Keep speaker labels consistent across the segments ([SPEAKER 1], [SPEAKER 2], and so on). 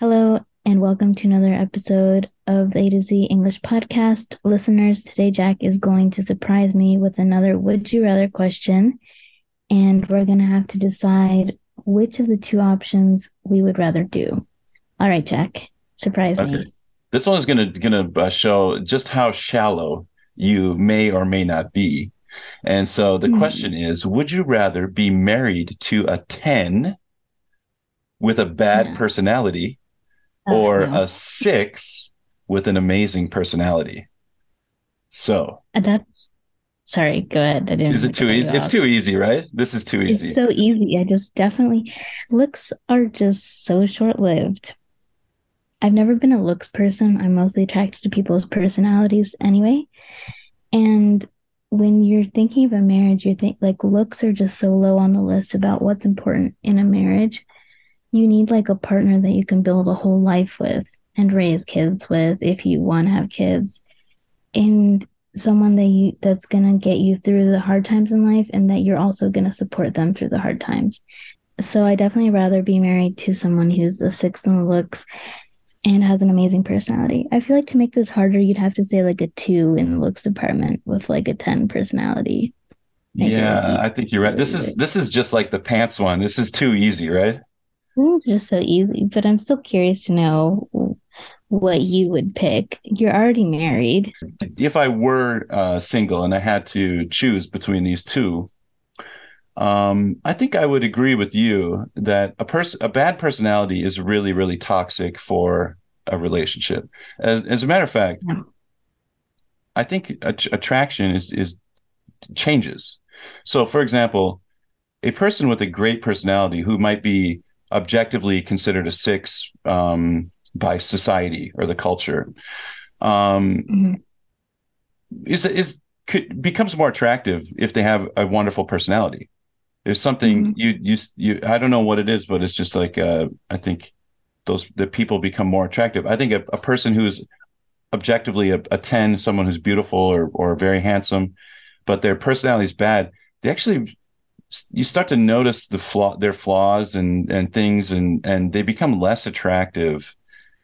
[SPEAKER 1] Hello, and welcome to another episode of the A to Z English podcast. Listeners, today Jack is going to surprise me with another Would You Rather question, and we're going to have to decide which of the two options we would rather do. All right, Jack, surprise
[SPEAKER 2] Okay.
[SPEAKER 1] me.
[SPEAKER 2] This one is gonna gonna uh, show just how shallow you may or may not be. And so the
[SPEAKER 1] Hmm.
[SPEAKER 2] question is: Would you rather be married to a ten with a bad
[SPEAKER 1] Yeah.
[SPEAKER 2] personality, or
[SPEAKER 1] no.
[SPEAKER 2] a six with an amazing personality? So
[SPEAKER 1] That's sorry. Go ahead. I didn't.
[SPEAKER 2] is it too easy? It's too easy, right? This is too easy.
[SPEAKER 1] It's so easy. I just definitely looks are just so short lived. I've never been a looks person. I'm mostly attracted to people's personalities anyway. And when you're thinking of a marriage, you think like looks are just so low on the list about what's important in a marriage. You need like a partner that you can build a whole life with and raise kids with if you want to have kids. And someone that you that's gonna get you through the hard times in life and that you're also gonna support them through the hard times. So I definitely rather be married to someone who's a six in the looks and has an amazing personality. I feel like to make this harder, you'd have to say like a two in the looks department with like a ten personality. Make it
[SPEAKER 2] yeah,
[SPEAKER 1] easy.
[SPEAKER 2] I think you're right. This is this is just like the pants one. This is too easy, right?
[SPEAKER 1] This is just so easy, but I'm still curious to know what you would pick. You're already married.
[SPEAKER 2] if I were uh, single and I had to choose between these two, um, I think I would agree with you that a person, a bad personality, is really, really toxic for a relationship. As, as a matter of fact,
[SPEAKER 1] Yeah.
[SPEAKER 2] I think att- attraction is is changes. So, for example, a person with a great personality who might be objectively considered a six um, by society or the culture. Um,
[SPEAKER 1] Mhm.
[SPEAKER 2] is is could becomes more attractive if they have a wonderful personality. There's something
[SPEAKER 1] Mhm.
[SPEAKER 2] you you you I don't know what it is, but it's just like uh, I think those the people become more attractive. I think a, a person who's objectively a, a ten, someone who's beautiful or or very handsome, but their personality is bad, they actually you start to notice the flaw their flaws and and things and and they become less attractive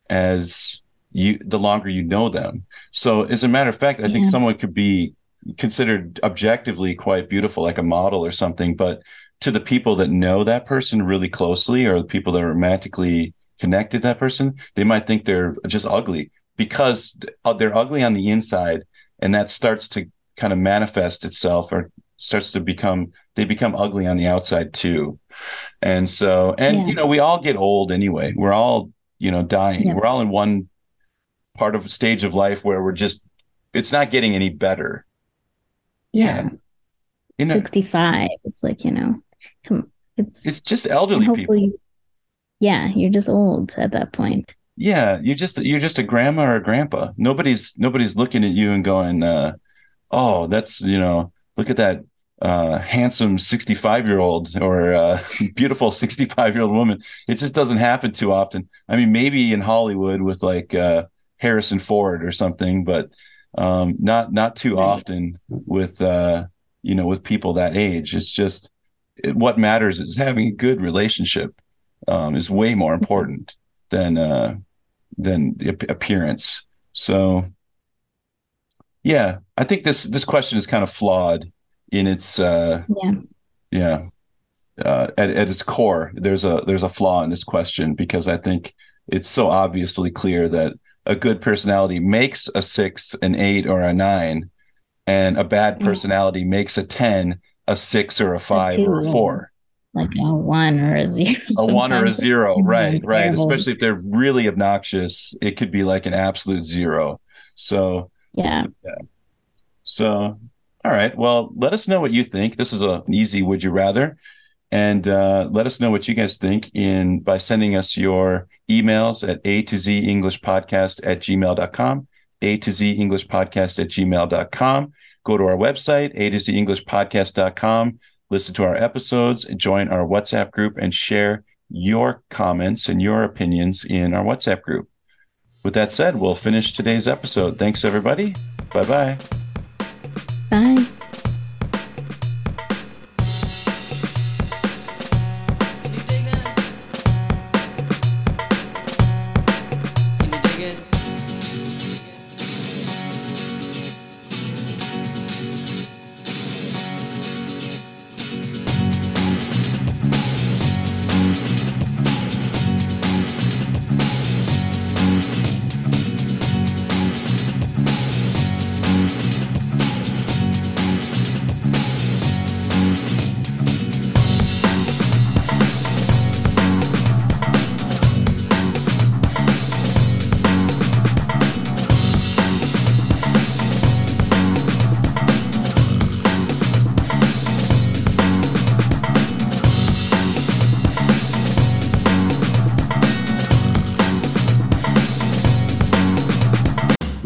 [SPEAKER 2] as you the longer you know them. So as a matter of fact i think someone could be considered objectively quite beautiful like a model or something but to the people that know that person really closely or the people that are romantically connected to that person they might think they're just ugly because uh, they're ugly on the inside and that starts to kind of manifest itself or starts to become they become ugly on the outside too and so and
[SPEAKER 1] Yeah.
[SPEAKER 2] you know we all get old anyway we're all you know dying
[SPEAKER 1] Yeah.
[SPEAKER 2] we're all in one part of stage of life where we're just it's not getting any better
[SPEAKER 1] Yeah.
[SPEAKER 2] you know
[SPEAKER 1] 65. It's like, you know, come it's
[SPEAKER 2] it's just elderly people
[SPEAKER 1] hopefully yeah, you're just old at that point.
[SPEAKER 2] yeah you're just you're just a grandma or a grandpa nobody's nobody's looking at you and going uh oh that's you know look at that uh handsome 65 year old or uh beautiful 65 year old woman. It just doesn't happen too often. I mean maybe in hollywood with like uh harrison ford or something but um not not too often with uh you know with people that age. It's just it, what matters is having a good relationship um is way more important than uh than appearance. So yeah i think this this question is kind of flawed in its uh
[SPEAKER 1] Yeah.
[SPEAKER 2] yeah uh at, at its core there's a there's a flaw in this question because i think it's so obviously clear that a good personality makes a six, an eight, or a nine, and a bad personality makes a 10, a six, or a five, or a four.
[SPEAKER 1] Like a one or a zero.
[SPEAKER 2] A one or a zero, right, right. Especially if they're really obnoxious, it could be like an absolute zero. So,
[SPEAKER 1] Yeah.
[SPEAKER 2] so, all right. Well, let us know what you think. This is a, an easy would you rather. And uh, let us know what you guys think in by sending us your emails at a to z English podcast at gmail.com, a to z English podcast at gmail.com. Go to our website, a to z English podcast.com, listen to our episodes, join our WhatsApp group, and share your comments and your opinions in our WhatsApp group. With that said, we'll finish today's episode. Thanks, everybody. Bye bye.